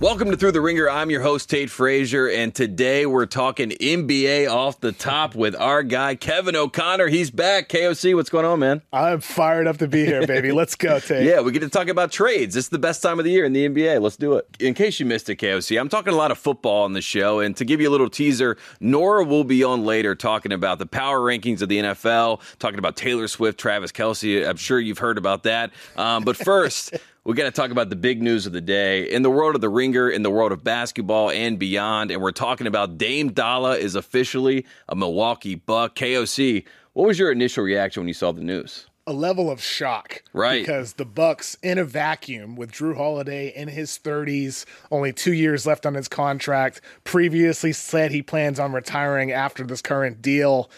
Welcome to Thru the Ringer. I'm your host, Tate Frazier, and today we're talking NBA off the top with our guy, Kevin O'Connor. He's back. KOC, what's going on, man? I'm fired up to be here, baby. Let's go, Tate. yeah, we get to talk about trades. It's the best time of the year in the NBA. Let's do it. In case you missed it, KOC, I'm talking a lot of football on the show, and to give you a little teaser, Nora will be on later talking about the power rankings of the NFL, talking about Taylor Swift, Travis Kelce. I'm sure you've heard about that. Um, but first, we got to talk about the big news of the day in the world of the ringer, in the world of basketball and beyond. And we're talking about Dame Dolla is officially a Milwaukee Buck. KOC, what was your initial reaction when you saw the news? A level of shock, right? Because the Bucks, in a vacuum, with Jrue Holiday in his 30s, only two years left on his contract, previously said he plans on retiring after this current deal.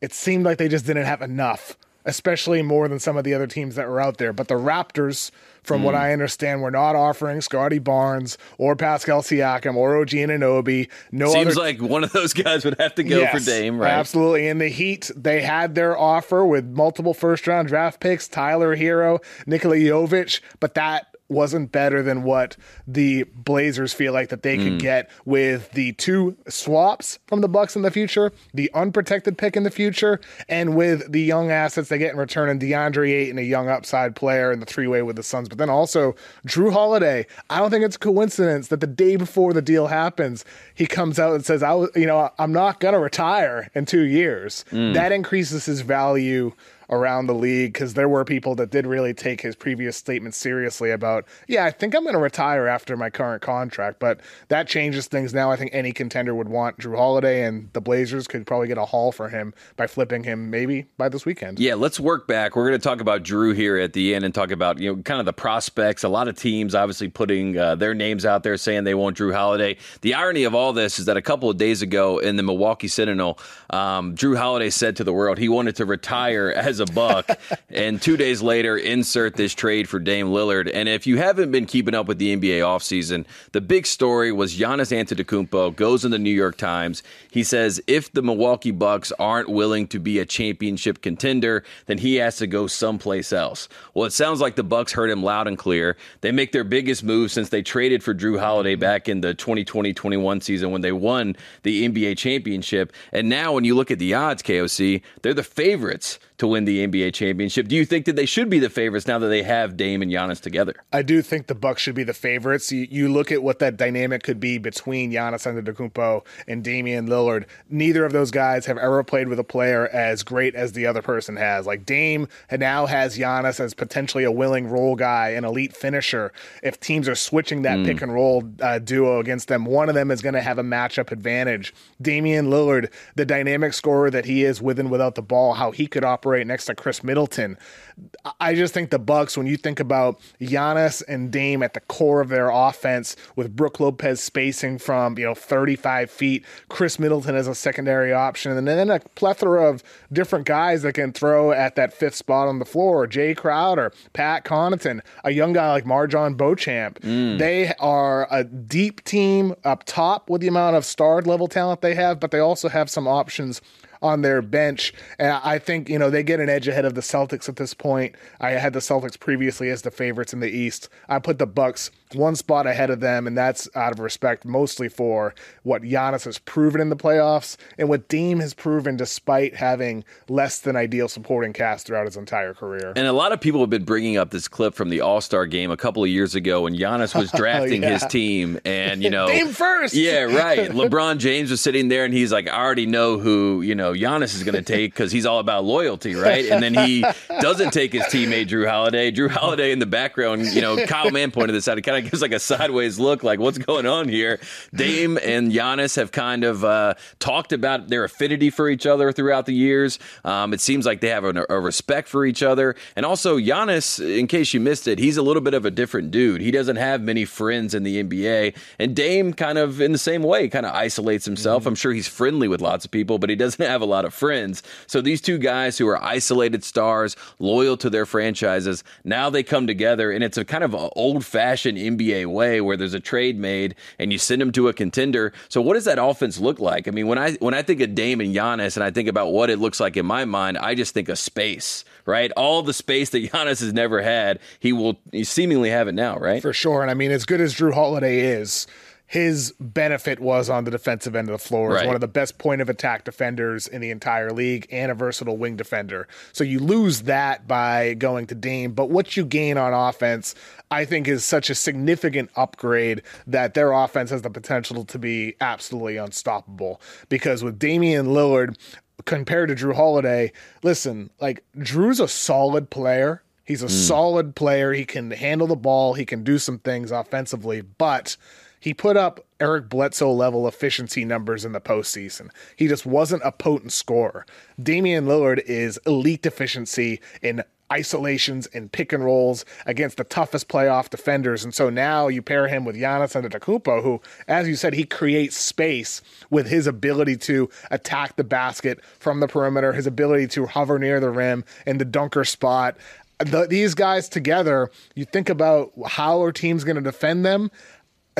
It seemed like they just didn't have enough, especially more than some of the other teams that were out there. But the Raptors from mm. what I understand, we're not offering Scottie Barnes or Pascal Siakam or OG Anunoby. No Seems other... like one of those guys would have to go yes, for Dame, right? Absolutely. In the Heat, they had their offer with multiple first round draft picks, Tyler Herro, Nikola Jovic, but that wasn't better than what the Blazers feel like that they could mm. get with the two swaps from the Bucks in the future, the unprotected pick in the future, and with the young assets they get in return and DeAndre Ayton, a young upside player, in the three way with the Suns. But then also Jrue Holiday. I don't think it's a coincidence that the day before the deal happens, he comes out and says, "I was, you know, I'm not gonna retire in two years." Mm. That increases his value around the league because there were people that did really take his previous statement seriously about, yeah, I think I'm going to retire after my current contract. But that changes things now. I think any contender would want Jrue Holiday, and the Blazers could probably get a haul for him by flipping him maybe by this weekend. Yeah, let's work back. We're going to talk about Jrue here at the end and talk about you know kind of the prospects. A lot of teams obviously putting uh, their names out there saying they want Jrue Holiday. The irony of all this is that a couple of days ago in the Milwaukee Sentinel, um, Jrue Holiday said to the world he wanted to retire as a buck. and two days later, insert this trade for Dame Lillard. And if you haven't been keeping up with the NBA offseason, the big story was Giannis Antetokounmpo goes in the New York Times. He says if the Milwaukee Bucks aren't willing to be a championship contender, then he has to go someplace else. Well, it sounds like the Bucks heard him loud and clear. They make their biggest move since they traded for Jrue Holiday back in the 2020-21 season when they won the NBA championship. And now when you look at the odds, KOC, they're the favorites to win the NBA championship. Do you think that they should be the favorites now that they have Dame and Giannis together? I do think the Bucks should be the favorites. You, you look at what that dynamic could be between Giannis Antetokounmpo and Damian Lillard. Neither of those guys have ever played with a player as great as the other person has. Like Dame now has Giannis as potentially a willing role guy, an elite finisher. If teams are switching that mm. pick and roll uh, duo against them, one of them is going to have a matchup advantage. Damian Lillard, the dynamic scorer that he is with and without the ball, how he could operate operate next to Khris Middleton. I just think the Bucks, when you think about Giannis and Dame at the core of their offense, with Brook Lopez spacing from you know 35 feet, Khris Middleton as a secondary option, and then a plethora of different guys that can throw at that fifth spot on the floor. Jae Crowder, Pat Connaughton, a young guy like MarJon Beauchamp. Mm. They are a deep team up top with the amount of starred level talent they have, but they also have some options on their bench. And I think, you know, they get an edge ahead of the Celtics at this point. I had the Celtics previously as the favorites in the East. I put the Bucks one spot ahead of them, and that's out of respect mostly for what Giannis has proven in the playoffs and what Dame has proven despite having less than ideal supporting cast throughout his entire career. And a lot of people have been bringing up this clip from the All Star game a couple of years ago when Giannis was oh, drafting yeah. his team, and you know, Dame first. Yeah, right. LeBron James was sitting there, and he's like, I already know who you know Giannis is going to take because he's all about loyalty, right? And then he doesn't take his teammate Jrue Holiday. Jrue Holiday in the background, you know, Kyle Mann pointed this out. It kind of gives like a sideways look, like what's going on here. Dame and Giannis have kind of uh, talked about their affinity for each other throughout the years. Um, it seems like they have a, a respect for each other, and also Giannis. In case you missed it, he's a little bit of a different dude. He doesn't have many friends in the NBA, and Dame kind of in the same way kind of isolates himself. Mm-hmm. I'm sure he's friendly with lots of people, but he doesn't have a lot of friends. So these two guys who are isolated stars, loyal to their franchises, now they come together, and it's a kind of old fashioned NBA way where there's a trade made and you send them to a contender. So what does that offense look like? I mean, when I when I think of Dame and Giannis, and I think about what it looks like in my mind, I just think of space, right? All the space that Giannis has never had, he will he seemingly have it now, right? For sure. And I mean, as good as Jrue Holiday is his benefit was on the defensive end of the floor. Right. one of the best point of attack defenders in the entire league and a versatile wing defender. So you lose that by going to Dame, but what you gain on offense, I think, is such a significant upgrade that their offense has the potential to be absolutely unstoppable. Because with Damian Lillard compared to Jrue Holiday, listen, like Jrue's a solid player. He's a mm. solid player. He can handle the ball. He can do some things offensively, but he put up Eric Bledsoe level efficiency numbers in the postseason. He just wasn't a potent scorer. Damian Lillard is elite efficiency in isolations and pick and rolls against the toughest playoff defenders. And so now you pair him with Giannis Antetokounmpo, who, as you said, he creates space with his ability to attack the basket from the perimeter, his ability to hover near the rim in the dunker spot. The, these guys together, you think about how are teams going to defend them?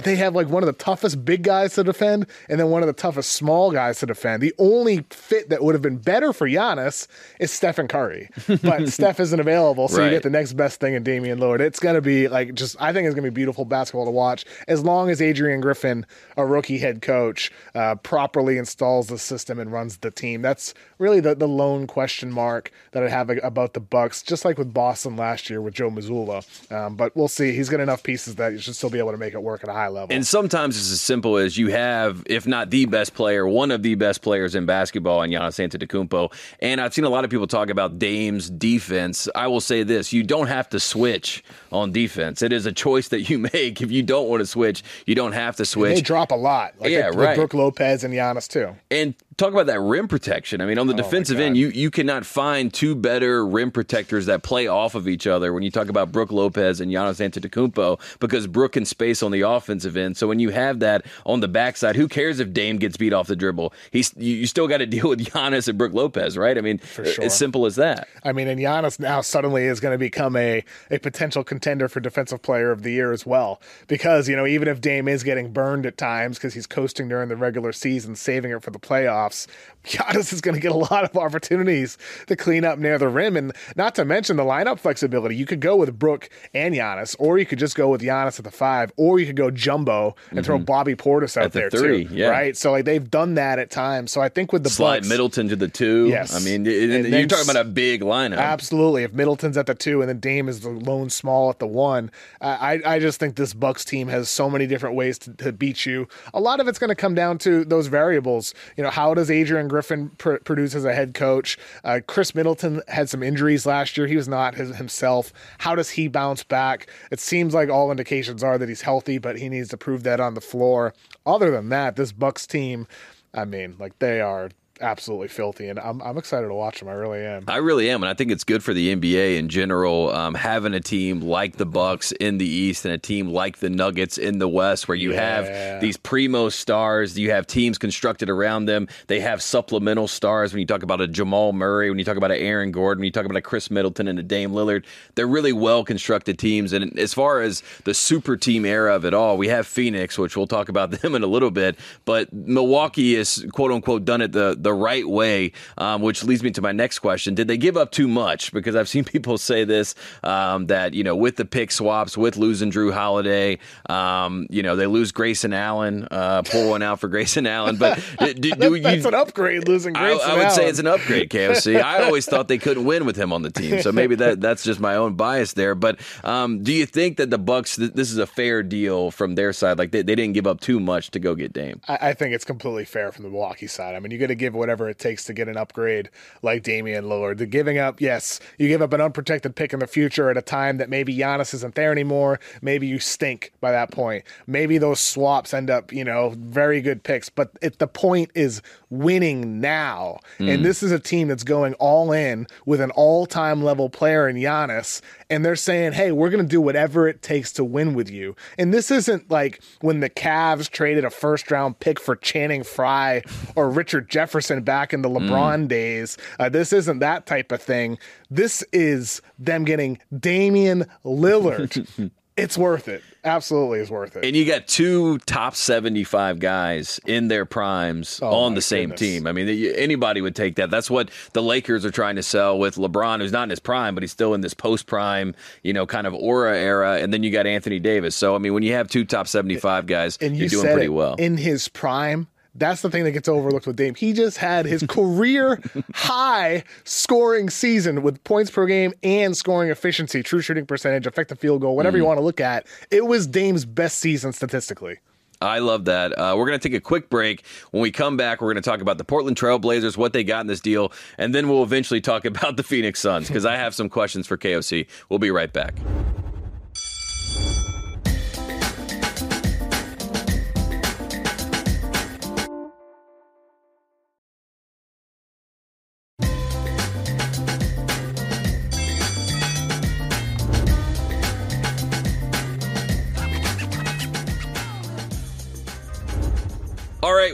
They have like one of the toughest big guys to defend and then one of the toughest small guys to defend. The only fit that would have been better for Giannis is Stephen Curry, but Steph isn't available, so right. you get the next best thing in Damian Lillard. It's going to be like just I think it's going to be beautiful basketball to watch as long as Adrian Griffin, a rookie head coach, uh, properly installs the system and runs the team. That's really the the lone question mark that I have about the Bucks, just like with Boston last year with Joe Mazzulla. Um, but we'll see. He's got enough pieces that you should still be able to make it work at a high level. And sometimes it's as simple as you have, if not the best player, one of the best players in basketball in Giannis Antetokounmpo. And I've seen a lot of people talk about Dame's defense. I will say this: you don't have to switch on defense. It is a choice that you make. If you don't want to switch, you don't have to switch. And they drop a lot. Like yeah, right. Brook Lopez and Giannis too. And talk about that rim protection. I mean, on the oh defensive end, you you cannot find two better rim protectors that play off of each other. When you talk about Brook Lopez and Giannis Antetokounmpo, because Brook can space on the offensive end. So when you have that on the backside, who cares if Dame gets beat off the dribble? He's you, you still got to deal with Giannis and Brook Lopez, right? I mean, sure. as simple as that. I mean, and Giannis now suddenly is going to become a a potential contender for Defensive Player of the Year as well, because you know even if Dame is getting burned at times because he's coasting during the regular season, saving it for the playoffs playoffs. Giannis is going to get a lot of opportunities to clean up near the rim, and not to mention the lineup flexibility. You could go with Brook and Giannis, or you could just go with Giannis at the five, or you could go jumbo and mm-hmm. throw Bobby Portis out at there the three, too. Yeah. Right, so like they've done that at times. So I think with the slide Bucks, Middleton to the two. Yes, I mean you're talking about a big lineup. Absolutely. If Middleton's at the two and then Dame is the lone small at the one, I I just think this Bucks team has so many different ways to, to beat you. A lot of it's going to come down to those variables. You know, how does Adrian Griffin pr- as a head coach? Uh, Khris Middleton had some injuries last year. He was not his, himself. How does he bounce back? It seems like all indications are that he's healthy, but he needs to prove that on the floor. Other than that, this Bucks team, I mean, like they are absolutely filthy, and I'm I'm excited to watch them. I really am. I really am, and I think it's good for the NBA in general um, having a team like the Bucks in the East and a team like the Nuggets in the West, where you yeah. have these primo stars. You have teams constructed around them. They have supplemental stars. When you talk about a Jamal Murray, when you talk about an Aaron Gordon, when you talk about a Khris Middleton and a Dame Lillard, they're really well constructed teams. And as far as the super team era of it all, we have Phoenix, which we'll talk about them in a little bit, but Milwaukee is quote unquote done it the the the right way, um, which leads me to my next question. Did they give up too much? Because I've seen people say this, um, that, you know, with the pick swaps, with losing Drew Holiday, um, you know, they lose Grayson Allen, uh, pull one out for Grayson Allen. But do, do That- you, that's an upgrade losing I, Grayson I would say it's an upgrade, KOC. I always thought they couldn't win with him on the team, so maybe that that's just my own bias there. But um, do you think that the Bucks th- this is a fair deal from their side? Like they, they didn't give up too much to go get Dame. I, I think it's completely fair from the Milwaukee side. I mean, you got to give whatever it takes to get an upgrade like Damian Lillard. The giving up, yes, you give up an unprotected pick in the future at a time that maybe Giannis isn't there anymore. Maybe you stink by that point. Maybe those swaps end up, you know, very good picks. But if the point is winning now, and this is a team that's going all in with an all-time level player in Giannis, and they're saying, "Hey, we're going to do whatever it takes to win with you." And this isn't like when the Cavs traded a first-round pick for Channing Frye or Richard Jefferson back in the LeBron days. Uh, this isn't that type of thing. This is them getting Damian Lillard. it's worth it. Absolutely, is worth it. And you got two top 75 guys in their primes Oh, on the same goodness. team. I mean, anybody would take that. That's what the Lakers are trying to sell with LeBron, who's not in his prime, but he's still in this post prime, you know, kind of aura era. And then you got Anthony Davis. So, I mean, when you have two top 75 guys, and you you're doing pretty well. in his prime. That's the thing that gets overlooked with Dame. He just had his career high scoring season with points per game and scoring efficiency, true shooting percentage, effective field goal, whatever Mm. you want to look at. It was Dame's best season statistically. I love that. Uh, we're going to take a quick break. When we come back, we're going to talk about the Portland Trailblazers, what they got in this deal, and then we'll eventually talk about the Phoenix Suns because I have some questions for KOC. We'll be right back.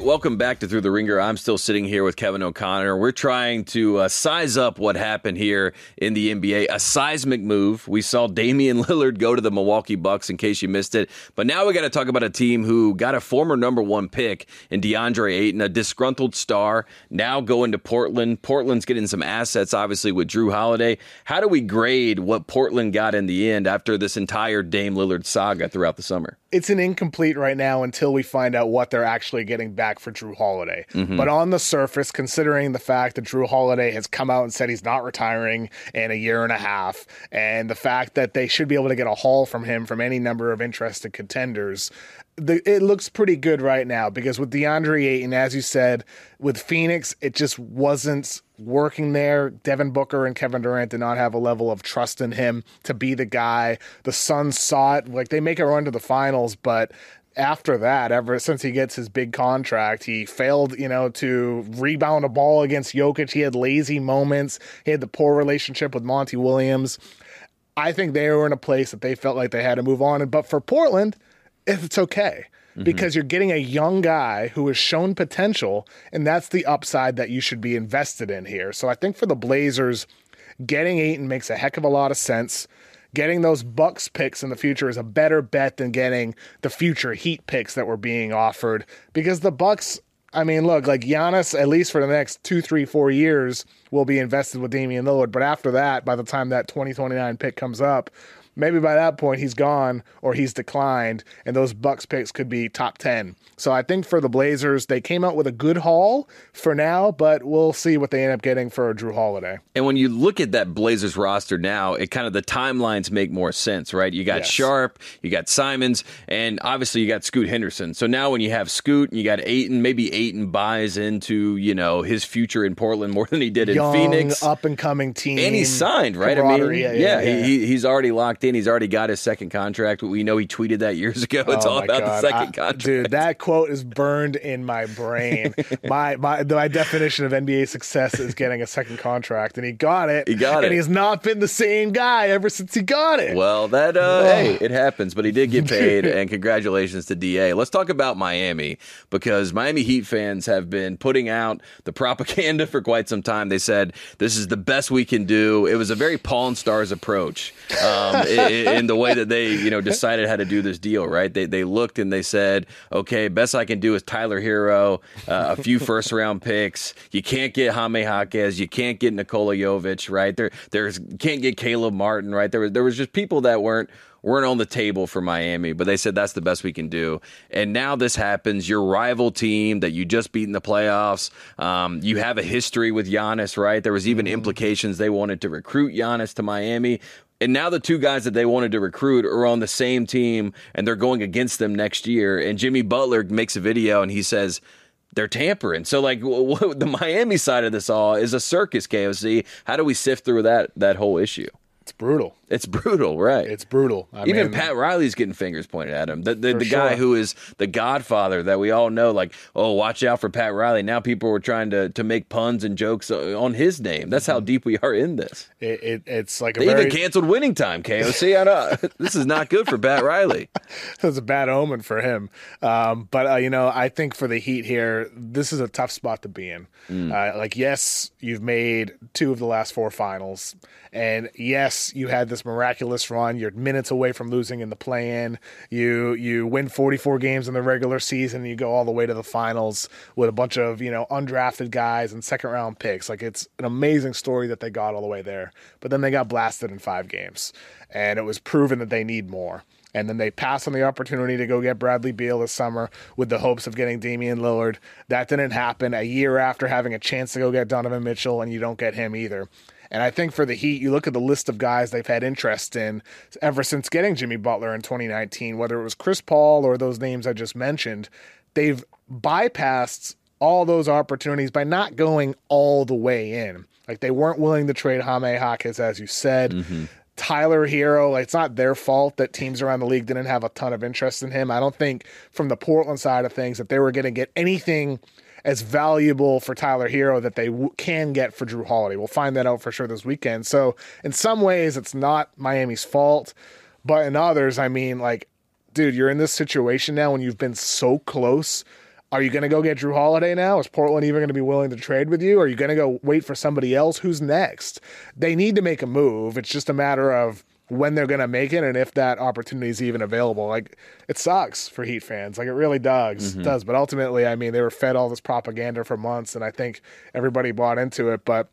Welcome back to Thru the Ringer. I'm still sitting here with Kevin O'Connor. We're trying to uh, size up what happened here in the NBA. A seismic move. We saw Damian Lillard go to the Milwaukee Bucks, in case you missed it. But now we got to talk about a team who got a former number one pick in DeAndre Ayton, a disgruntled star, now going to Portland. Portland's getting some assets, obviously, with Jrue Holiday. How do we grade what Portland got in the end after this entire Dame Lillard saga throughout the summer? it's an incomplete right now until we find out what they're actually getting back for Jrue Holiday. Mm-hmm. But on the surface, considering the fact that Jrue Holiday has come out and said he's not retiring in a year and a half, and the fact that they should be able to get a haul from him from any number of interested contenders, the, it looks pretty good right now because with DeAndre Ayton, as you said, with Phoenix, it just wasn't working there. Devin Booker and Kevin Durant did not have a level of trust in him to be the guy. The Suns saw it. Like they make a run to the finals, but after that, ever since he gets his big contract, he failed, you know, to rebound a ball against Jokic. He had lazy moments. He had the poor relationship with Monty Williams. I think they were in a place that they felt like they had to move on. But for Portland, it's okay mm-hmm. because you're getting a young guy who has shown potential, and that's the upside that you should be invested in here. So I think for the Blazers, getting Ayton makes a heck of a lot of sense. Getting those Bucks picks in the future is a better bet than getting the future Heat picks that were being offered because the Bucks. I mean, look, like Giannis, at least for the next two, three, four years, will be invested with Damian Lillard. But after that, by the time that 2029 pick comes up, maybe by that point he's gone or he's declined, and those Bucks picks could be top 10. So I think for the Blazers, they came out with a good haul for now, but we'll see what they end up getting for Jrue Holiday. And when you look at that Blazers roster now, it kind of the timelines make more sense, right? You got Yes. Sharp, you got Simons, and obviously you got Scoot Henderson. So now when you have Scoot and you got Ayton, maybe Ayton buys into, you know, his future in Portland more than he did in Phoenix. up and coming team. and he's signed, right? I mean, camaraderie. yeah, yeah, He, he, he's already locked in. He's already got his second contract. We know he tweeted that years ago. It's Oh all about God. the second I- contract. Dude, that quote is burned in my brain. my my my definition of NBA success is getting a second contract, and he got it. He got it. and he's not been the same guy ever since he got it. Well, that uh, hey, it happens, but he did get paid, and congratulations to Da. Let's talk about Miami because Miami Heat fans have been putting out the propaganda for quite some time. They said, This is the best we can do. It was a very Pawn Stars approach um, in, the way that they, you know, decided how to do this deal, right? They, they looked and they said, Okay, best I can do is Tyler Herro, uh, a few first round picks. You can't get Jaime Jaquez. You can't get Nikola Jovic, right? There, there's can't get Caleb Martin, right? There was, there was just people that weren't weren't on the table for Miami, but they said that's the best we can do. And now this happens. Your rival team that you just beat in the playoffs, um, you have a history with Giannis, right? There was even mm-hmm. implications they wanted to recruit Giannis to Miami. And now the two guys that they wanted to recruit are on the same team and they're going against them next year. And Jimmy Butler makes a video and he says, they're tampering. So, like, the Miami side of this all is a circus, KOC. How do we sift through that that whole issue? It's brutal. It's brutal, right? It's brutal. I Even mean, Pat Riley's getting fingers pointed at him. The the, the guy sure. who is the Godfather that we all know, like, oh, watch out for Pat Riley. Now people were trying to to make puns and jokes on his name. That's how mm-hmm. deep we are in this. It, it, it's like they very... even canceled Winning Time. KOC, I know this is not good for Pat Riley. It's a bad omen for him. Um, but uh, you know, I think for the Heat here, this is a tough spot to be in. Mm. Uh, like, yes, you've made two of the last four finals. And yes, you had this miraculous run. You're minutes away from losing in the play-in. You you win 44 games in the regular season. And you go all the way to the finals with a bunch of you know undrafted guys and second round picks. Like it's an amazing story that they got all the way there. But then they got blasted in five games, and it was proven that they need more and then they pass on the opportunity to go get Bradley Beal this summer with the hopes of getting Damian Lillard. That didn't happen a year after having a chance to go get Donovan Mitchell, and you don't get him either. And I think for the Heat, you look at the list of guys they've had interest in ever since getting Jimmy Butler in 2019, whether it was Chris Paul or those names I just mentioned, they've bypassed all those opportunities by not going all the way in. Like they weren't willing to trade Jaime Jaquez, as you said. Mm-hmm. Tyler Herro, like, it's not their fault that teams around the league didn't have a ton of interest in him. I don't think from the Portland side of things that they were going to get anything – as valuable for Tyler Herro that they w- can get for Jrue Holiday. We'll find that out for sure this weekend. So in some ways, it's not Miami's fault, but in others, I mean, like, dude, you're in this situation now when you've been so close. Are you going to go get Jrue Holiday now? Is Portland even going to be willing to trade with you? Are you going to go wait for somebody else? Who's next? They need to make a move. It's just a matter of when they're going to make it and if that opportunity is even available. Like it sucks for Heat fans. Like it really does. Mm-hmm. Does. But ultimately, I mean, they were fed all this propaganda for months and I think everybody bought into it, but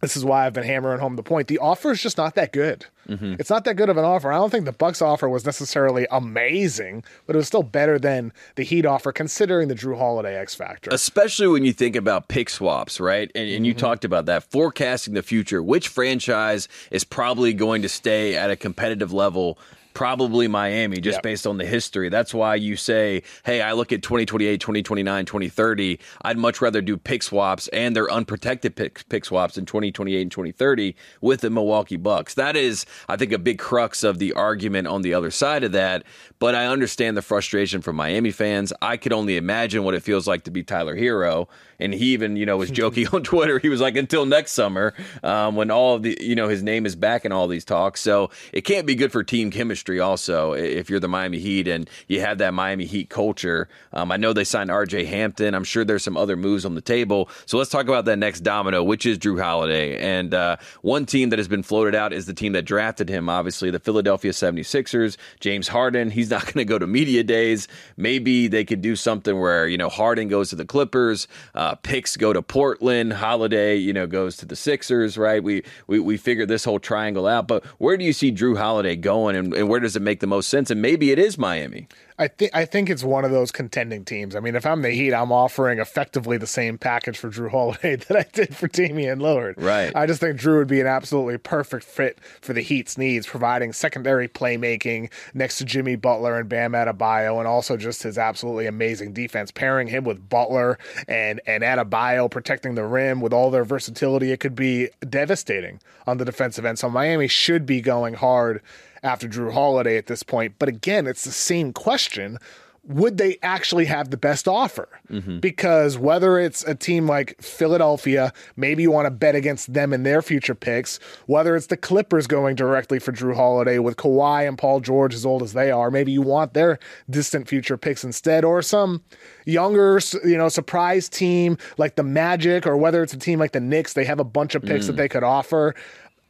this is why I've been hammering home the point. The offer is just not that good. Mm-hmm. It's not that good of an offer. I don't think the Bucks offer was necessarily amazing, but it was still better than the Heat offer, considering the Jrue Holiday X factor. Especially when you think about pick swaps, right? And, and mm-hmm. you talked about that forecasting the future. Which franchise is probably going to stay at a competitive level probably Miami just yep. based on the history. That's why you say, hey, I look at 2028, 2029, 2030. I'd much rather do pick swaps and their unprotected pick, pick swaps in 2028 and 2030 with the Milwaukee Bucks. That is, I think, a big crux of the argument on the other side of that. But I understand the frustration from Miami fans. I could only imagine what it feels like to be Tyler Herro and he even you know was joking on Twitter. He was like, until next summer, um, when all of the you know his name is back in all these talks. So it can't be good for team chemistry. Also, if you're the Miami Heat and you have that Miami Heat culture, um, I know they signed R.J. Hampton. I'm sure there's some other moves on the table. So let's talk about that next domino, which is Jrue Holiday. And uh, one team that has been floated out is the team that drafted him. Obviously, the Philadelphia 76ers. James Harden. He's not going to go to media days. Maybe they could do something where you know Harden goes to the Clippers. Uh, uh, picks go to Portland. Holiday, you know, goes to the Sixers. Right? We we we figure this whole triangle out. But where do you see Jrue Holiday going, and, and where does it make the most sense? And maybe it is Miami. I think I think it's one of those contending teams. I mean, if I'm the Heat, I'm offering effectively the same package for Jrue Holiday that I did for Damian Lillard. Right. I just think Jrue would be an absolutely perfect fit for the Heat's needs, providing secondary playmaking next to Jimmy Butler and Bam Adebayo, and also just his absolutely amazing defense. Pairing him with Butler and and Adebayo protecting the rim with all their versatility, it could be devastating on the defensive end. So Miami should be going hard after Jrue Holiday at this point. But again, it's the same question. would they actually have the best offer? Mm-hmm. Because whether it's a team like Philadelphia, maybe you want to bet against them in their future picks, whether it's the Clippers going directly for Jrue Holiday with Kawhi and Paul George as old as they are, maybe you want their distant future picks instead, or some younger, you know, surprise team like the Magic, or whether it's a team like the Knicks, they have a bunch of picks mm. that they could offer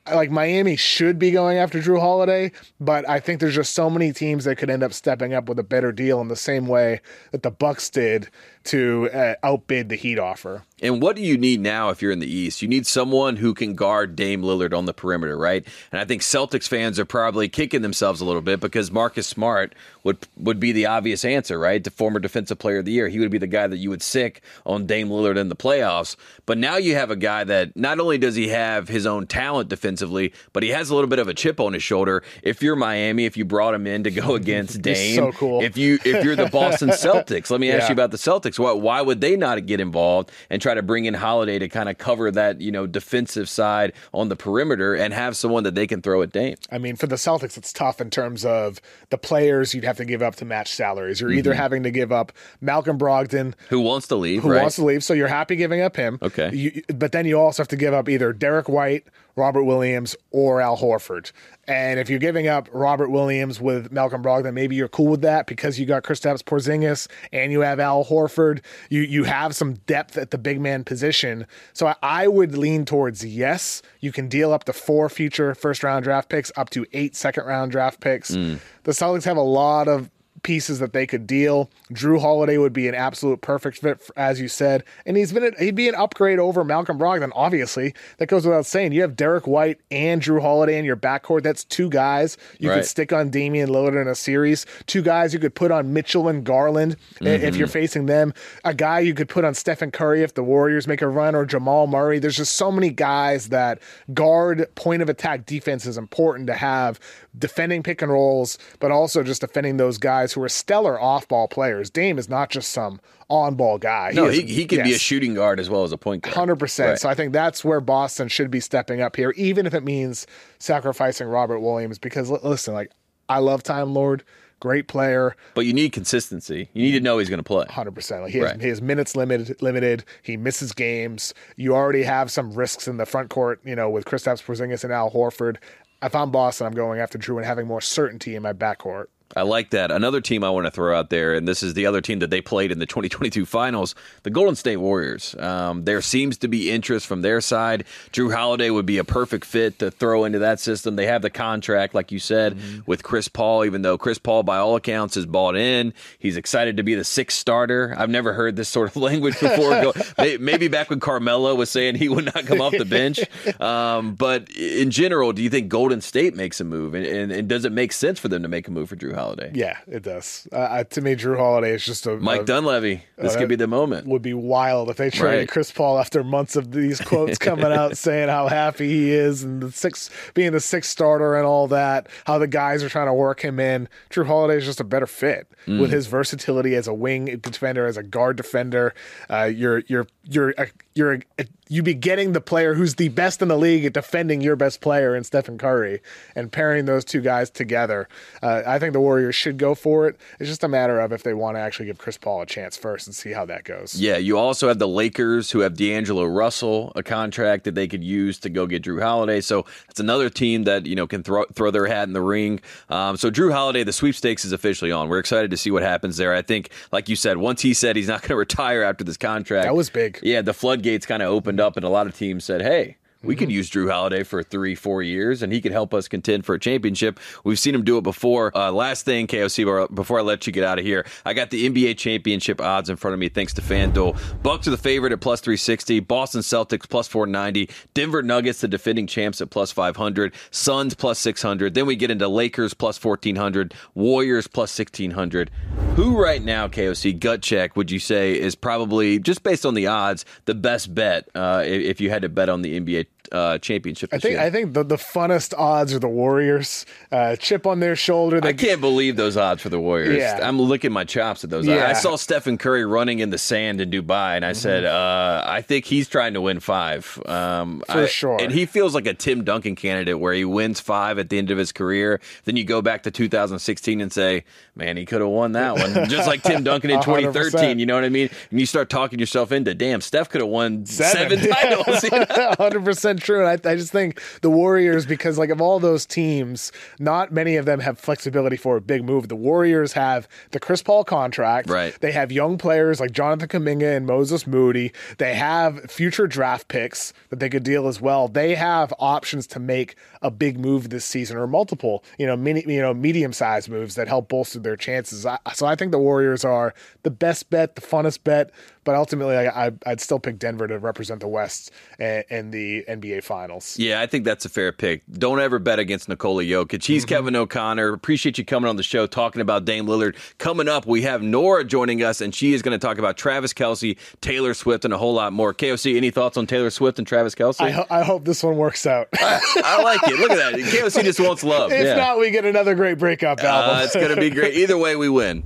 like Miami should be going after Jrue Holiday, but I think there's just so many teams that could end up stepping up with a better deal in the same way that the Bucks did to uh, outbid the Heat offer. And what do you need now if you're in the East? You need someone who can guard Dame Lillard on the perimeter, right? And I think Celtics fans are probably kicking themselves a little bit because Marcus Smart would would be the obvious answer, right? The former defensive player of the year. He would be the guy that you would sick on Dame Lillard in the playoffs. But now you have a guy that not only does he have his own talent defensively, but he has a little bit of a chip on his shoulder. If you're Miami, if you brought him in to go against Dame, so cool. if you if you're the Boston Celtics, let me ask yeah. you about the Celtics. Why, why would they not get involved and try to bring in Holiday to kind of cover that, you know, defensive side on the perimeter and have someone that they can throw at Dame? I mean, for the Celtics, it's tough in terms of the players you'd have to give up to match salaries. You're mm-hmm. either having to give up Malcolm Brogdon, who wants to leave, who right? wants to leave, so you're happy giving up him. Okay, you, but then you also have to give up either Derrick White Robert Williams or Al Horford. And if you're giving up Robert Williams with Malcolm Brogdon, maybe you're cool with that because you got Kristaps Porzingis and you have Al Horford. You you have some depth at the big man position. So I, I would lean towards yes. You can deal up to four future first round draft picks, up to eight second round draft picks. Mm. The Celtics have a lot of pieces that they could deal. Jrue Holiday would be an absolute perfect fit, as you said, and he's been a, he'd be an upgrade over Malcolm Brogdon. Obviously, that goes without saying. You have Derrick White and Jrue Holiday in your backcourt. That's two guys you right. could stick on Damian Lillard in a series. Two guys you could put on Mitchell and Garland mm-hmm. if you're facing them. A guy you could put on Stephen Curry if the Warriors make a run, or Jamal Murray. There's just so many guys that guard point of attack defense is important to have defending pick and rolls, but also just defending those guys who are stellar off ball players. Dame is not just some on ball guy. No, he, he, he can yes, be a shooting guard as well as a point guard. 100%. Right. So I think that's where Boston should be stepping up here, even if it means sacrificing Robert Williams. Because listen, like, I love Time Lord great player. But you need consistency. You need to know he's going to play. 100%. Like he, has, minutes limited, limited. He misses games. You already have some risks in the front court, you know, with Kristaps Porzingis and Al Horford if I'm Boston, I'm going after Jrue and having more certainty in my backcourt. I like that. Another team I want to throw out there, and this is the other team that they played in the 2022 finals, the Golden State Warriors. Um, there seems to be interest from their side. Jrue Holiday would be a perfect fit to throw into that system. They have the contract, like you said, mm-hmm. with Chris Paul, even though Chris Paul, by all accounts, is bought in. He's excited to be the sixth starter. I've never heard this sort of language before. Maybe back when Carmelo was saying he would not come off the bench. Um, but in general, do you think Golden State makes a move? And, and, and does it make sense for them to make a move for Jrue Holiday. Yeah, it does. Uh, to me, Jrue Holiday is just a Mike a, Dunleavy. This uh, could be the moment. Would be wild if they traded right. Chris Paul after months of these quotes coming out saying how happy he is and the six being the sixth starter and all that. How the guys are trying to work him in. Jrue Holiday is just a better fit mm. with his versatility as a wing defender, as a guard defender. Uh, you're you're you're a, you're a, you be getting the player who's the best in the league at defending your best player in Stephen Curry and pairing those two guys together. Uh, I think the Warriors should go for it. It's just a matter of if they want to actually give Chris Paul a chance first and see how that goes. Yeah, you also have the Lakers who have D'Angelo Russell, a contract that they could use to go get Jrue Holiday. So it's another team that you know can throw throw their hat in the ring. Um, so Jrue Holiday, the sweepstakes is officially on. We're excited to see what happens there. I think, like you said, once he said he's not going to retire after this contract, that was big. Yeah, the floodgates kind of opened up, and a lot of teams said, "Hey, we could mm-hmm. use Jrue Holiday for three, four years, and he could help us contend for a championship. We've seen him do it before. Uh, last thing, KOC, before I let you get out of here, I got the NBA championship odds in front of me thanks to FanDuel. Bucks are the favorite at plus 360, Boston Celtics plus 490, Denver Nuggets, the defending champs, at plus 500, Suns plus 600. Then we get into Lakers plus 1400, Warriors plus 1600. Who right now, KOC, gut check, would you say is probably, just based on the odds, the best bet uh, if you had to bet on the NBA uh, championship. I think year. I think the, the funnest odds are the Warriors. Uh, chip on their shoulder. I can't believe those odds for the Warriors. Yeah. I'm licking my chops at those. Yeah. I, I saw Stephen Curry running in the sand in Dubai, and I said, uh, I think he's trying to win five. Um, For I- sure. And he feels like a Tim Duncan candidate where he wins five at the end of his career. Then you go back to 2016 and say, man, he could have won that one. Just like Tim Duncan in 100%. 2013. You know what I mean? And you start talking yourself into, damn, Steph could have won seven, titles. you know? Hundred percent true, and I, I just think the Warriors, because like of all those teams, not many of them have flexibility for a big move. The Warriors have the Chris Paul contract, Right. They have young players like Jonathan Kuminga and Moses Moody. They have future draft picks that they could deal as well. They have options to make a big move this season or multiple, you know, mini, you know, medium sized moves that help bolster their chances. I, so I think the Warriors are the best bet, the funnest bet, but ultimately, I, I, I'd still pick Denver to represent the West in, the NBA Finals. Yeah, I think that's a fair pick. Don't ever bet against Nikola Jokic. He's Kevin O'Connor. Appreciate you coming on the show talking about Dame Lillard. Coming up, we have Nora joining us, and she is going to talk about Travis Kelce, Taylor Swift, and a whole lot more. KOC, any thoughts on Taylor Swift and Travis Kelce? I, ho- I hope this one works out. I like it. Look at that. KOC just wants love. if yeah. not, we get another great breakup album. Uh, it's going to be great. Either way, we win.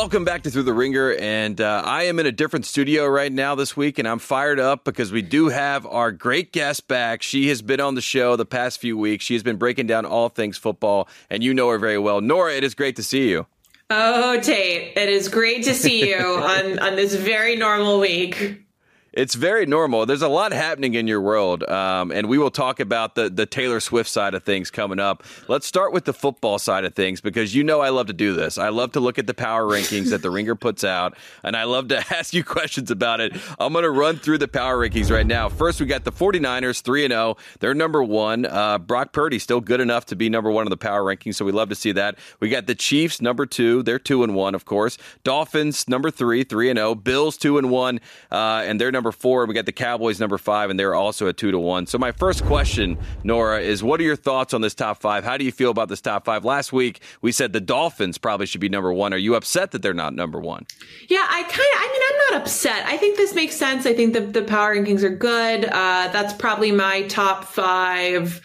Welcome back to Thru the Ringer, and uh, I am in a different studio right now this week, and I'm fired up because we do have our great guest back. She has been on the show the past few weeks. She has been breaking down all things football, and you know her very well. Nora, it is great to see you. Oh, Tate, it is great to see you on, on this very normal week. It's very normal. There's a lot happening in your world, um, and we will talk about the the Taylor Swift side of things coming up. Let's start with the football side of things because you know I love to do this. I love to look at the power rankings that the Ringer puts out, and I love to ask you questions about it. I'm going to run through the power rankings right now. First, we got the 49ers, 3 and 0. They're number one. Uh, Brock Purdy still good enough to be number one in the power rankings, so we love to see that. We got the Chiefs, number two. They're 2 and 1, of course. Dolphins, number three, 3 and 0. Bills, 2 and 1, uh, and they're number four. We got the Cowboys, number five, and they're also at 2 to 1. So, my first question, Nora, is what are your thoughts on this top five? How do you feel about this top five? Last week, we said the Dolphins probably should be number one. Are you upset that they're not number one? Yeah, I kind of, I mean, I'm not upset. I think this makes sense. I think the, the power rankings are good. Uh, that's probably my top five,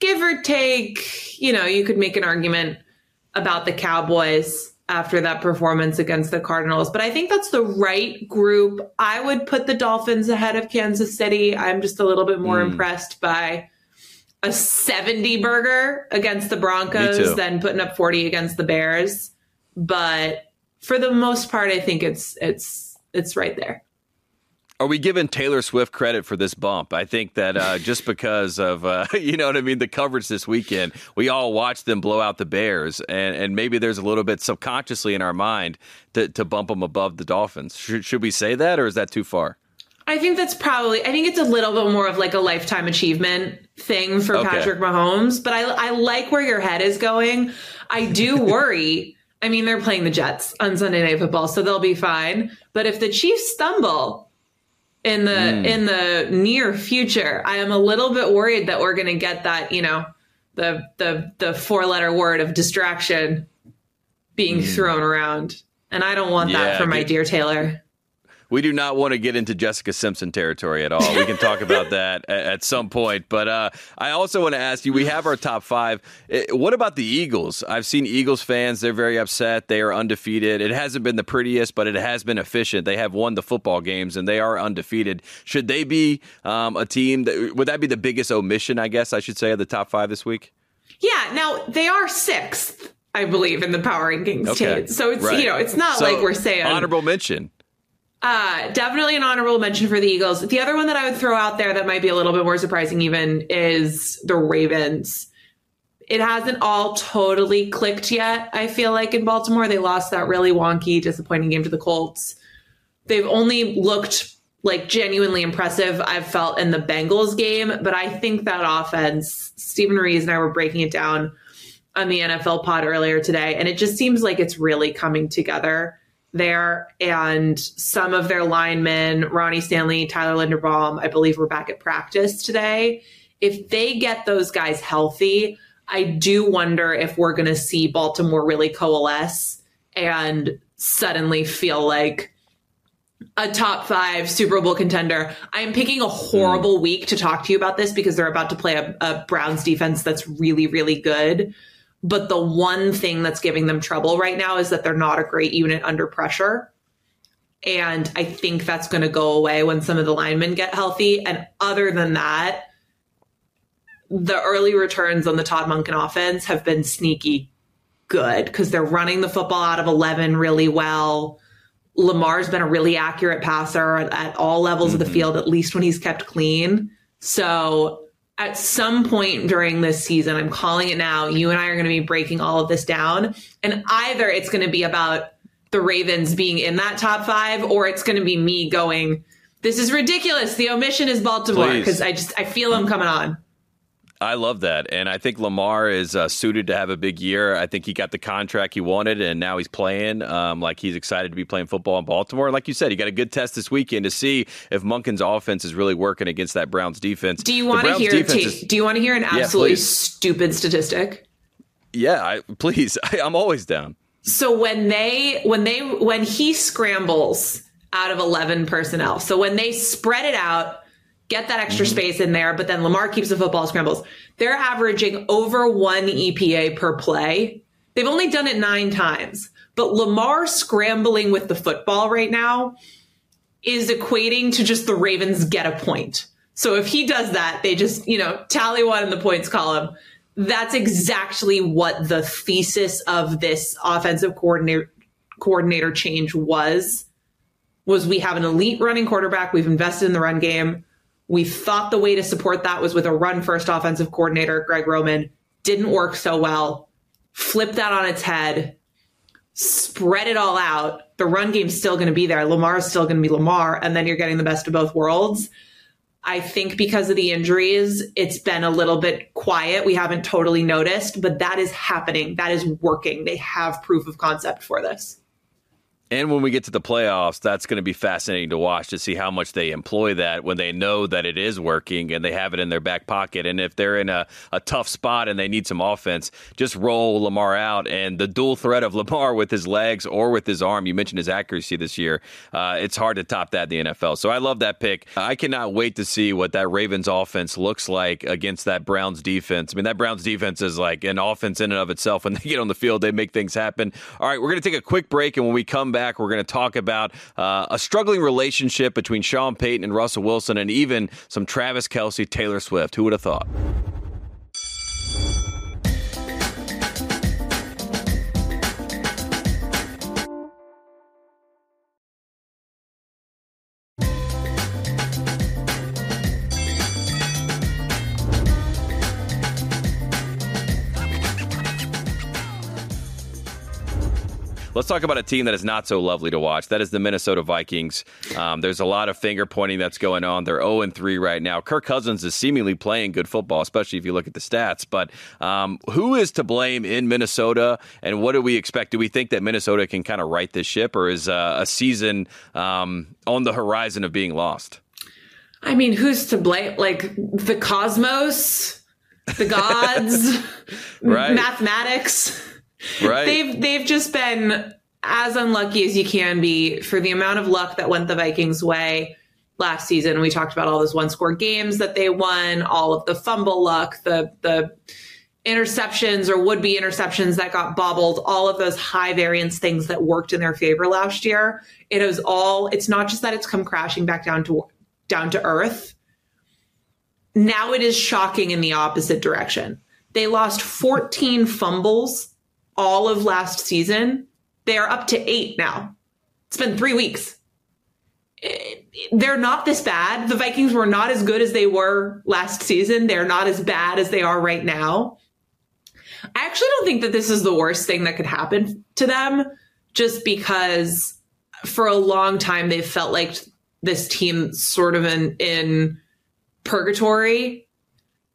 give or take. You know, you could make an argument about the Cowboys after that performance against the Cardinals, but I think that's the right group. I would put the Dolphins ahead of Kansas City. I'm just a little bit more hmm. impressed by a 70 burger against the Broncos than putting up 40 against the Bears. But for the most part, I think it's it's it's right there. Are we giving Taylor Swift credit for this bump? I think that uh, just because of uh, you know what I mean, the coverage this weekend, we all watched them blow out the Bears, and, and maybe there's a little bit subconsciously in our mind to, to bump them above the Dolphins. Should, should we say that, or is that too far? I think that's probably. I think it's a little bit more of like a lifetime achievement thing for Okay. Patrick Mahomes. But I I like where your head is going. I do worry. I mean, they're playing the Jets on Sunday Night Football, so they'll be fine. But if the Chiefs stumble in the hmm. in the near future, I am a little bit worried that we're going to get that. You know, the the the four letter word of distraction being hmm. thrown around, and I don't want Yeah, that for my dear Taylor. We do not want to get into Jessica Simpson territory at all. We can talk about that at, at some point. But uh, I also want to ask you we have our top five. Eh, What about the Eagles? I've seen Eagles fans, they're very upset. They are undefeated. It hasn't been the prettiest, but it has been efficient. They have won the football games and they are undefeated. Should they be um, a team that would that be the biggest omission, I guess I should say, of the top five this week? Yeah, now they are sixth, I believe, in the power rankings. Okay. Tate. So it's Right. you know, it's not So, like we're saying honorable mention. Uh definitely an honorable mention for the Eagles. The other one that I would throw out there that might be a little bit more surprising even is the Ravens. It hasn't all totally clicked yet, I feel like in Baltimore. They lost that really wonky, disappointing game to the Colts. They've only looked like genuinely impressive, I've felt in the Bengals game, but I think that offense, Steven Ruiz and I were breaking it down on the NFL pod earlier today, and it just seems like it's really coming together there, and some of their linemen, Ronnie Stanley, Tyler Linderbaum, I believe, were back at practice today. If they get those guys healthy, I do wonder if we're going to see Baltimore really coalesce and suddenly feel like a top five Super Bowl contender. I'm picking a horrible mm. week to talk to you about this because they're about to play a, a, Browns defense that's really, really good. But the one thing that's giving them trouble right now is that they're not a great unit under pressure. And I think that's going to go away when some of the linemen get healthy. And other than that, the early returns on the Todd Monken offense have been sneaky good because they're running the football out of 11 really well. Lamar's been a really accurate passer at, all levels mm-hmm. of the mm-hmm. field, at least when he's kept clean. So at some point during this season, I'm calling it now, you and I are going to be breaking all of this down. And either it's going to be about the Ravens being in that top five, or it's going to be me going, this is ridiculous. The omission is Baltimore because I just I feel them coming on. I love that. And I think Lamar is uh, suited to have a big year. I think he got the contract he wanted, and now he's playing. Um, like he's excited to be playing football in Baltimore. Like you said, he got a good test this weekend to see if Monken's offense is really working against that Browns defense. Do you want to hear? T- is, do you want to hear an absolutely yeah, stupid statistic? Yeah, I, please. I, I'm always down. So when they when they when he scrambles out of 11 personnel, so when they spread it out get that extra mm-hmm. space in there, but then Lamar keeps the football scrambles. They're averaging over one EPA per play. They've only done it nine times, but Lamar scrambling with the football right now is equating to just the Ravens get a point. So if he does that, they just, you know, tally one in the points column. That's exactly what the thesis of this offensive coordinator coordinator change was was we have an elite running quarterback. We've invested in the run game. We thought the way to support that was with a run first offensive coordinator, Greg Roman. Didn't work so well. Flip that on its head, spread it all out. The run game's still going to be there. Lamar's still going to be Lamar, and then you're getting the best of both worlds. I think because of the injuries, it's been a little bit quiet. We haven't totally noticed, but that is happening. That is working. They have proof of concept for this. And when we get to the playoffs, that's going to be fascinating to watch to see how much they employ that when they know that it is working and they have it in their back pocket. And if they're in a, a tough spot and they need some offense, just roll Lamar out. And the dual threat of Lamar with his legs or with his arm, you mentioned his accuracy this year, uh, it's hard to top that in the NFL. So I love that pick. I cannot wait to see what that Ravens offense looks like against that Browns defense. I mean, that Browns defense is like an offense in and of itself. When they get on the field, they make things happen. All right, we're going to take a quick break. And when we come we're going to talk about uh, a struggling relationship between Sean Payton and Russell Wilson, and even some Travis Kelce, Taylor Swift. Who would have thought? Let's talk about a team that is not so lovely to watch. That is the Minnesota Vikings. Um, there's a lot of finger pointing that's going on. They're 0 and 3 right now. Kirk Cousins is seemingly playing good football, especially if you look at the stats. But um, who is to blame in Minnesota, and what do we expect? Do we think that Minnesota can kind of right this ship, or is uh, a season um, on the horizon of being lost? I mean, who's to blame? Like the cosmos, the gods, right. mathematics. Right. They've they've just been as unlucky as you can be for the amount of luck that went the Vikings' way last season. We talked about all those one score games that they won, all of the fumble luck, the the interceptions or would be interceptions that got bobbled, all of those high variance things that worked in their favor last year. It is all it's not just that it's come crashing back down to down to earth. Now it is shocking in the opposite direction. They lost 14 fumbles all of last season. They are up to eight now. It's been three weeks. They're not this bad. The Vikings were not as good as they were last season. They're not as bad as they are right now. I actually don't think that this is the worst thing that could happen to them just because for a long time they've felt like this team sort of in in purgatory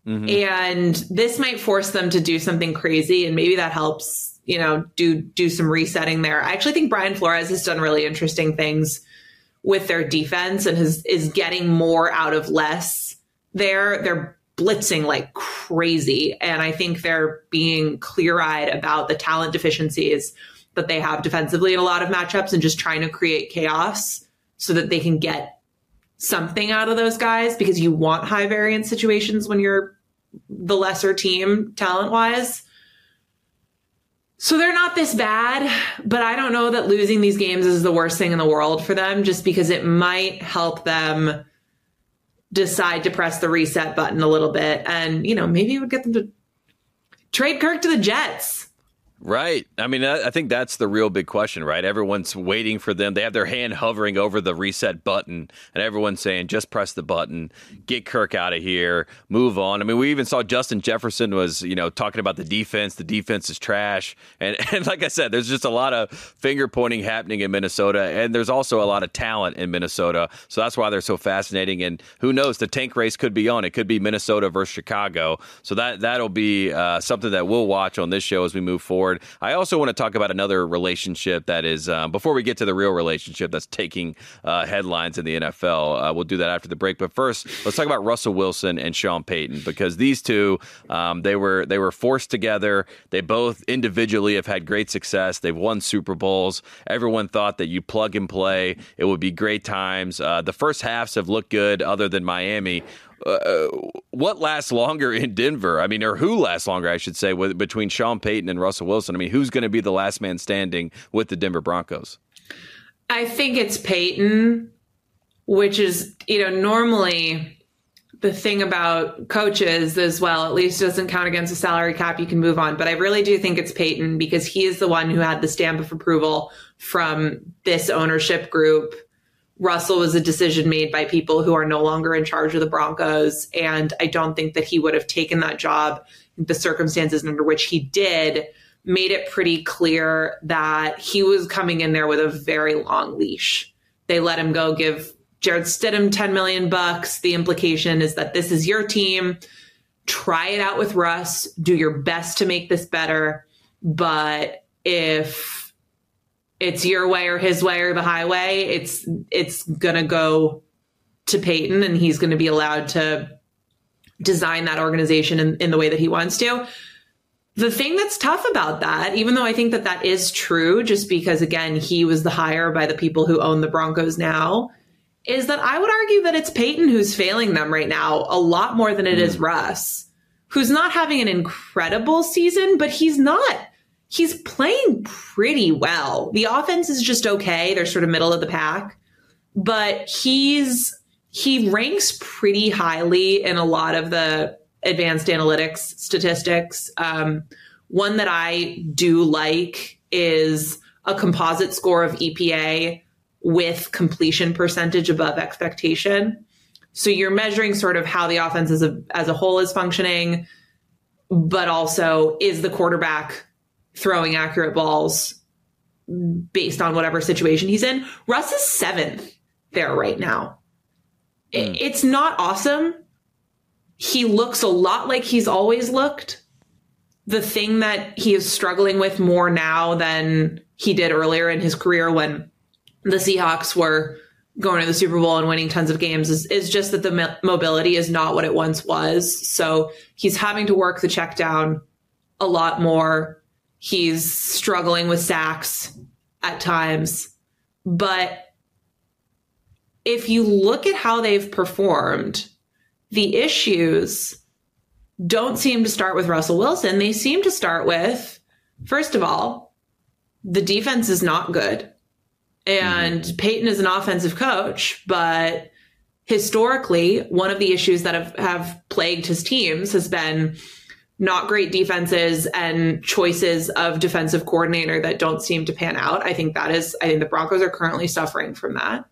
Mm-hmm. And this might force them to do something crazy, and maybe that helps, you know, do do some resetting there. I actually think Brian Flores has done really interesting things with their defense and has is getting more out of less there. They're blitzing like crazy. And I think they're being clear eyed about the talent deficiencies that they have defensively in a lot of matchups and just trying to create chaos so that they can get something out of those guys because you want high variance situations when you're the lesser team talent wise. So they're not this bad, but I don't know that losing these games is the worst thing in the world for them just because it might help them decide to press the reset button a little bit and, you know, maybe it would get them to trade Kirk to the Jets. Right. I mean, I think that's the real big question, right? Everyone's waiting for them. They have their hand hovering over the reset button, and everyone's saying, just press the button, get Kirk out of here, move on. I mean, we even saw Justin Jefferson was, you know, talking about the defense. The defense is trash. And, and like I said, there's just a lot of finger pointing happening in Minnesota, and there's also a lot of talent in Minnesota. So that's why they're so fascinating. And who knows, the tank race could be on. It could be Minnesota versus Chicago. So that, that'll be uh, something that we'll watch on this show as we move forward forward. I also want to talk about another relationship that is, um, before we get to the real relationship that's taking uh, headlines in the NFL. Uh, we'll do that after the break. But first, let's talk about Russell Wilson and Sean Payton because these two, um, they were they were forced together. They both individually have had great success. They've won Super Bowls. Everyone thought that you plug and play, it would be great times. Uh, the first halves have looked good, other than Miami. What lasts longer in Denver? I mean, or who lasts longer, I should say, with, between Sean Payton and Russell Wilson? I mean, who's going to be the last man standing with the Denver Broncos? I think it's Payton, which is, you know, normally the thing about coaches as well, at least doesn't count against a salary cap. You can move on. But I really do think it's Payton because he is the one who had the stamp of approval from this ownership group Russell was a decision made by people who are no longer in charge of the Broncos. And I don't think that he would have taken that job. The circumstances under which he did made it pretty clear that he was coming in there with a very long leash. They let him go give Jarrett Stidham 10 million bucks. The implication is that this is your team. Try it out with Russ. Do your best to make this better. But if it's your way or his way or the highway. It's it's gonna go to Payton, and he's going to be allowed to design that organization in, in the way that he wants to. The thing that's tough about that, even though I think that that is true, just because again he was the hire by the people who own the Broncos now, is that I would argue that it's Payton who's failing them right now a lot more than it mm. is Russ, who's not having an incredible season, but he's not he's playing pretty well. The offense is just okay. They're sort of middle of the pack, but he's he ranks pretty highly in a lot of the advanced analytics statistics. Um, one that I do like is a composite score of EPA with completion percentage above expectation. So you're measuring sort of how the offense as a, as a whole is functioning, but also is the quarterback throwing accurate balls based on whatever situation he's in. Russ is seventh there right now. Mm. It's not awesome. He looks a lot like he's always looked. The thing that he is struggling with more now than he did earlier in his career when the Seahawks were going to the Super Bowl and winning tons of games is, is just that the mobility is not what it once was. So he's having to work the check down a lot more. He's struggling with sacks at times. But if you look at how they've performed, the issues don't seem to start with Russell Wilson. They seem to start with, first of all, the defense is not good. And mm-hmm. Payton is an offensive coach, but historically, one of the issues that have, have plagued his teams has been not great defenses and choices of defensive coordinator that don't seem to pan out. I think that is, I think the Broncos are currently suffering from that.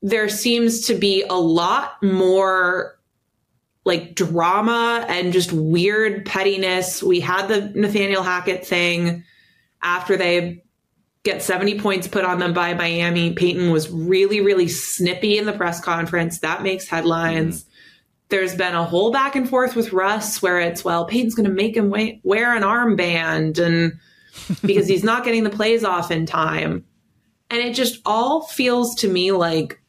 There seems to be a lot more like drama and just weird pettiness. We had the Nathaniel Hackett thing after they get 70 points put on them by Miami. Payton was really, really snippy in the press conference. That makes headlines. Mm there's been a whole back and forth with Russ where it's, well, Payton's going to make him wear an armband and because he's not getting the plays off in time. And it just all feels to me like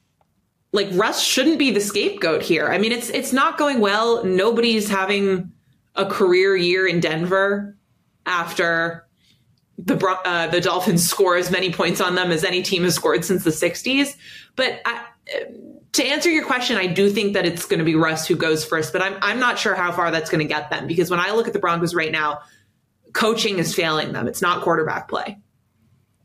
like Russ shouldn't be the scapegoat here. I mean, it's it's not going well. Nobody's having a career year in Denver after the uh, the Dolphins score as many points on them as any team has scored since the 60s. But I, to answer your question, I do think that it's going to be Russ who goes first, but I'm I'm not sure how far that's going to get them because when I look at the Broncos right now, coaching is failing them. It's not quarterback play.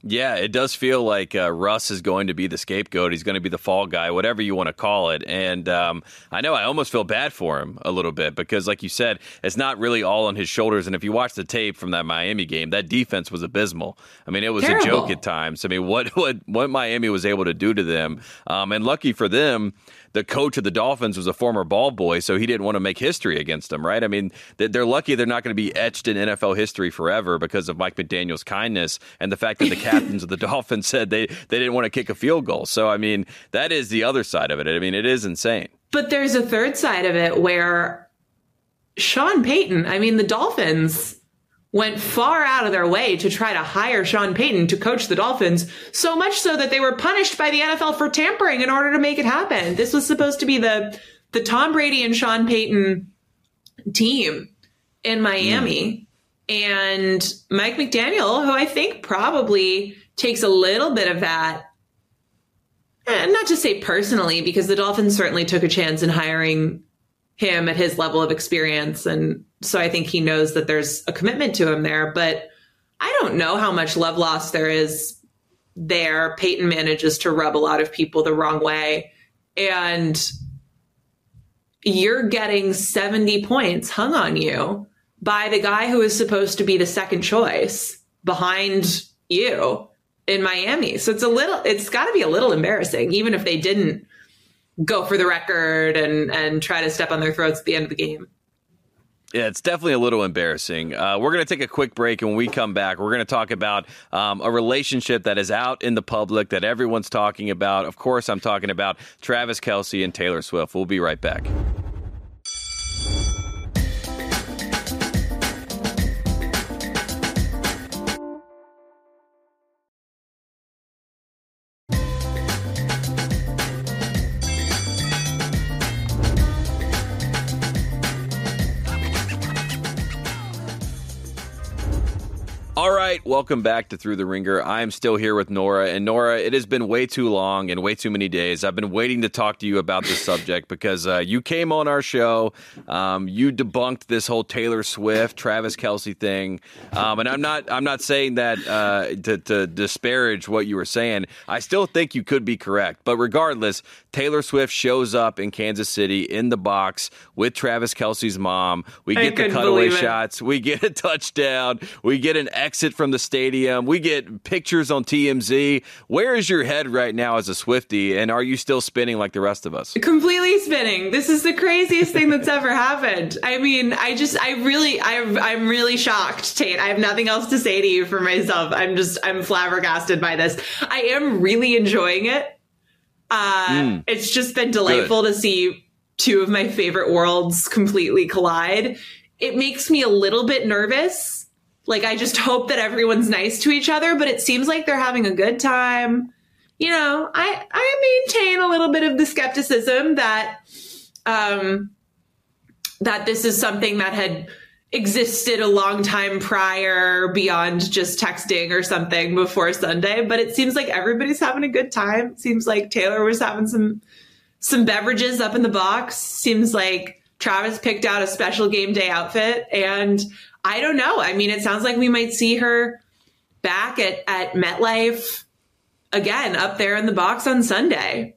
Yeah, it does feel like uh, Russ is going to be the scapegoat. He's going to be the fall guy, whatever you want to call it. And um, I know I almost feel bad for him a little bit because, like you said, it's not really all on his shoulders. And if you watch the tape from that Miami game, that defense was abysmal. I mean, it was Terrible. a joke at times. I mean, what what what Miami was able to do to them, um, and lucky for them, the coach of the Dolphins was a former ball boy, so he didn't want to make history against them, right? I mean, they're lucky they're not going to be etched in NFL history forever because of Mike McDaniel's kindness and the fact that the captains of the Dolphins said they, they didn't want to kick a field goal. So, I mean, that is the other side of it. I mean, it is insane. But there's a third side of it where Sean Payton, I mean, the Dolphins went far out of their way to try to hire Sean Payton to coach the Dolphins, so much so that they were punished by the NFL for tampering in order to make it happen. This was supposed to be the the Tom Brady and Sean Payton team in Miami. Mm. And Mike McDaniel, who I think probably takes a little bit of that, and not to say personally, because the Dolphins certainly took a chance in hiring him at his level of experience and so I think he knows that there's a commitment to him there. But I don't know how much love loss there is there. Payton manages to rub a lot of people the wrong way. And you're getting 70 points hung on you by the guy who is supposed to be the second choice behind you in Miami. So it's a little, it's got to be a little embarrassing, even if they didn't go for the record and and try to step on their throats at the end of the game. Yeah, it's definitely a little embarrassing. Uh, we're going to take a quick break, and when we come back, we're going to talk about um, a relationship that is out in the public that everyone's talking about. Of course, I'm talking about Travis Kelce and Taylor Swift. We'll be right back. Welcome back to Thru the Ringer. I am still here with Nora. And Nora, it has been way too long and way too many days. I've been waiting to talk to you about this subject because uh, you came on our show. Um, you debunked this whole Taylor Swift, Travis Kelce thing. Um, and I'm not I'm not saying that uh, to, to disparage what you were saying. I still think you could be correct. But regardless, Taylor Swift shows up in Kansas City in the box with Travis Kelce's mom. We get the cutaway shots. We get a touchdown. We get an exit from the stadium. We get pictures on TMZ. Where is your head right now as a Swiftie? And are you still spinning like the rest of us? Completely spinning. This is the craziest thing that's ever happened. I mean, I just, I really, I'm, I'm really shocked, Tate. I have nothing else to say to you for myself. I'm just, I'm flabbergasted by this. I am really enjoying it. Uh, mm. It's just been delightful Good. to see two of my favorite worlds completely collide. It makes me a little bit nervous like, I just hope that everyone's nice to each other, but it seems like they're having a good time. You know, I, I maintain a little bit of the skepticism that, um, that this is something that had existed a long time prior beyond just texting or something before Sunday, but it seems like everybody's having a good time. Seems like Taylor was having some some beverages up in the box. Seems like Travis picked out a special game day outfit and I don't know. I mean, it sounds like we might see her back at, at MetLife again up there in the box on Sunday.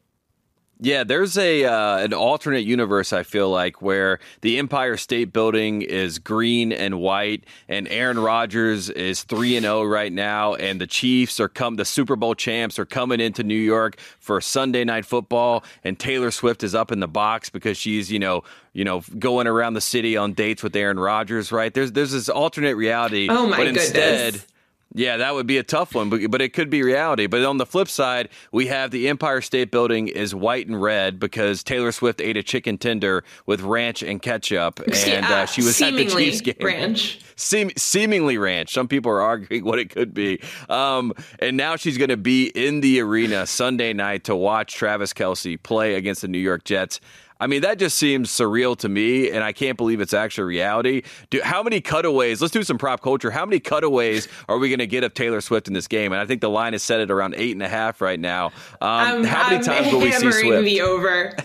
Yeah, there's a uh, an alternate universe I feel like where the Empire State Building is green and white, and Aaron Rodgers is three and zero oh right now, and the Chiefs are come the Super Bowl champs are coming into New York for Sunday night football, and Taylor Swift is up in the box because she's you know you know going around the city on dates with Aaron Rodgers. Right? There's there's this alternate reality. Oh my but instead, goodness Yeah, that would be a tough one, but, but it could be reality. But on the flip side, we have the Empire State Building is white and red because Taylor Swift ate a chicken tender with ranch and ketchup, and uh, she was at the Chiefs game. Ranch. Seem, seemingly ranch. Some people are arguing what it could be. Um, and now she's going to be in the arena Sunday night to watch Travis Kelce play against the New York Jets. I mean, that just seems surreal to me, and I can't believe it's actually reality. Do, how many cutaways? Let's do some prop culture. How many cutaways are we going to get of Taylor Swift in this game? And I think the line is set at around eight and a half right now. Um, how many I'm times will we see Swift? the over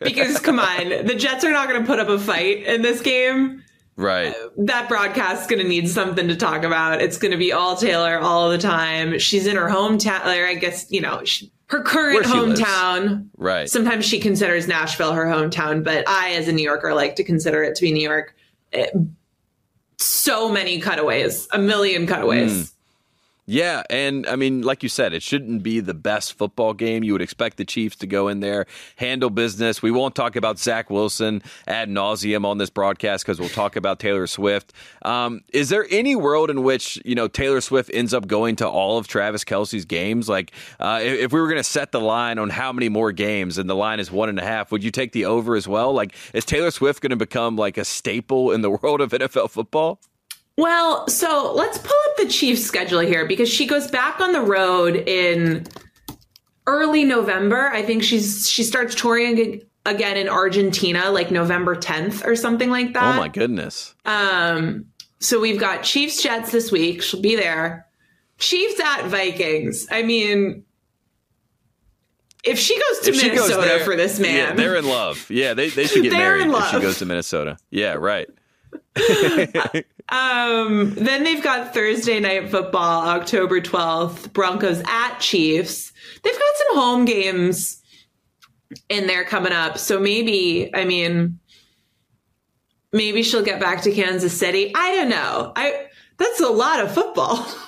because come on, the Jets are not going to put up a fight in this game. Right. Uh, that broadcast's going to need something to talk about. It's going to be all Taylor all the time. She's in her hometown. Or I guess, you know, she, her current hometown. Lives. Right. Sometimes she considers Nashville her hometown, but I, as a New Yorker, like to consider it to be New York. It, so many cutaways, a million cutaways. Mm. Yeah, and I mean, like you said, it shouldn't be the best football game. You would expect the Chiefs to go in there, handle business. We won't talk about Zach Wilson ad nauseum on this broadcast because we'll talk about Taylor Swift. Um, is there any world in which you know Taylor Swift ends up going to all of Travis Kelce's games? Like, uh, if, if we were going to set the line on how many more games, and the line is one and a half, would you take the over as well? Like, is Taylor Swift going to become like a staple in the world of NFL football? Well, so let's pull up the Chiefs schedule here because she goes back on the road in early November. I think she's she starts touring again in Argentina like November 10th or something like that. Oh my goodness. Um so we've got Chiefs Jets this week. She'll be there. Chiefs at Vikings. I mean, if she goes to if Minnesota goes there, for this man, yeah, they're in love. Yeah, they, they should get married if she goes to Minnesota. Yeah, right. um, then they've got Thursday night football, October 12th, Broncos at Chiefs. They've got some home games in there coming up. So maybe, I mean, maybe she'll get back to Kansas City. I don't know. I that's a lot of football.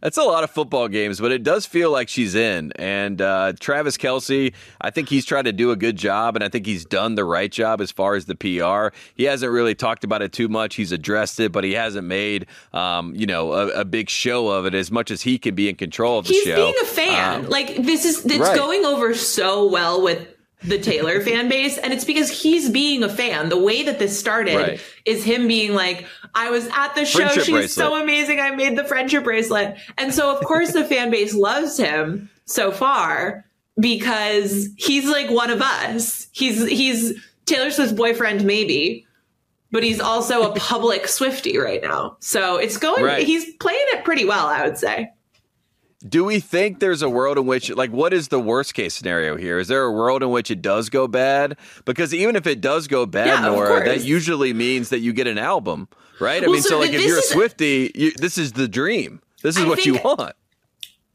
That's a lot of football games, but it does feel like she's in. And uh, Travis Kelce, I think he's tried to do a good job, and I think he's done the right job as far as the PR. He hasn't really talked about it too much. He's addressed it, but he hasn't made, um, you know, a, a, big show of it as much as he can be in control of the he's show. He's being a fan. Um, like this is it's right. going over so well with the Taylor fan base. And it's because he's being a fan. The way that this started right. is him being like, I was at the show. Friendship She's bracelet. so amazing. I made the friendship bracelet. And so, of course, the fan base loves him so far because he's like one of us. He's, he's Taylor Swift's boyfriend, maybe, but he's also a public Swiftie right now. So it's going, right. he's playing it pretty well, I would say. Do we think there's a world in which, like, what is the worst case scenario here? Is there a world in which it does go bad? Because even if it does go bad, yeah, Nora, that usually means that you get an album, right? Well, I mean, so, so like, if you're a Swiftie, you, this is the dream. This is I what you want.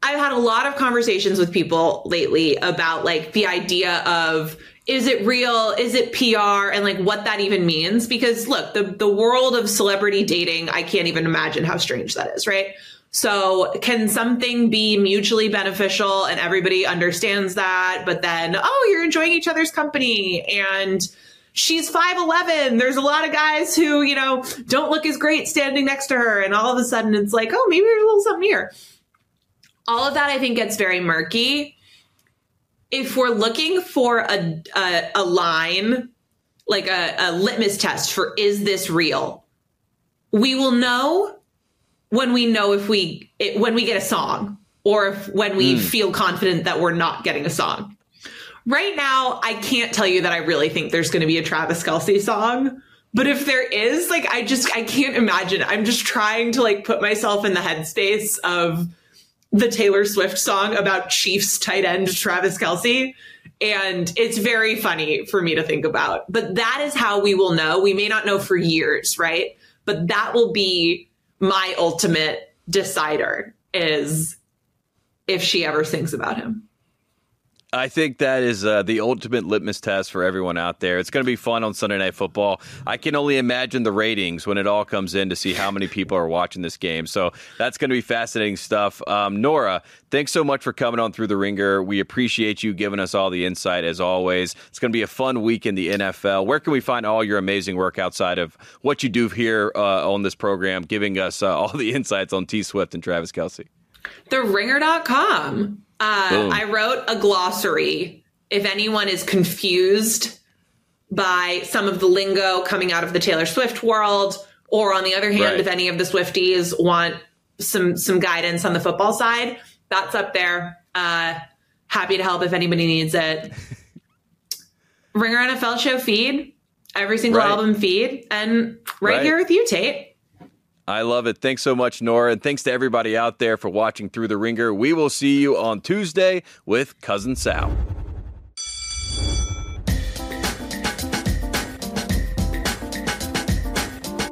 I've had a lot of conversations with people lately about like the idea of is it real? Is it PR? And like what that even means? Because look, the, the world of celebrity dating, I can't even imagine how strange that is, right? So can something be mutually beneficial and everybody understands that, but then, oh, you're enjoying each other's company and she's 5'11. There's a lot of guys who, you know, don't look as great standing next to her. And all of a sudden it's like, oh, maybe there's a little something here. All of that I think gets very murky. If we're looking for a, a, a line, like a, a litmus test for is this real, we will know when we know if we it, when we get a song or if when we mm. feel confident that we're not getting a song. Right now, I can't tell you that I really think there's going to be a Travis Kelce song. But if there is, like, I just, I can't imagine. I'm just trying to, like, put myself in the headspace of the Taylor Swift song about Chiefs tight end Travis Kelce. And it's very funny for me to think about. But that is how we will know. We may not know for years, right? But that will be my ultimate decider is if she ever sings about him. I think that is uh, the ultimate litmus test for everyone out there. It's going to be fun on Sunday Night Football. I can only imagine the ratings when it all comes in to see how many people are watching this game. So that's going to be fascinating stuff. Um, Nora, thanks so much for coming on Thru the Ringer. We appreciate you giving us all the insight as always. It's going to be a fun week in the NFL. Where can we find all your amazing work outside of what you do here uh, on this program, giving us uh, all the insights on T Swift and Travis Kelce? TheRinger.com. Uh, I wrote a glossary. If anyone is confused by some of the lingo coming out of the Taylor Swift world, or on the other hand, right. if any of the Swifties want some some guidance on the football side, that's up there. Uh, happy to help if anybody needs it. Ringer NFL show feed, every single right. album feed, and right, right, here with you, Tate. I love it. Thanks so much, Nora. And thanks to everybody out there for watching Thru the Ringer. We will see you on Tuesday with Cousin Sal.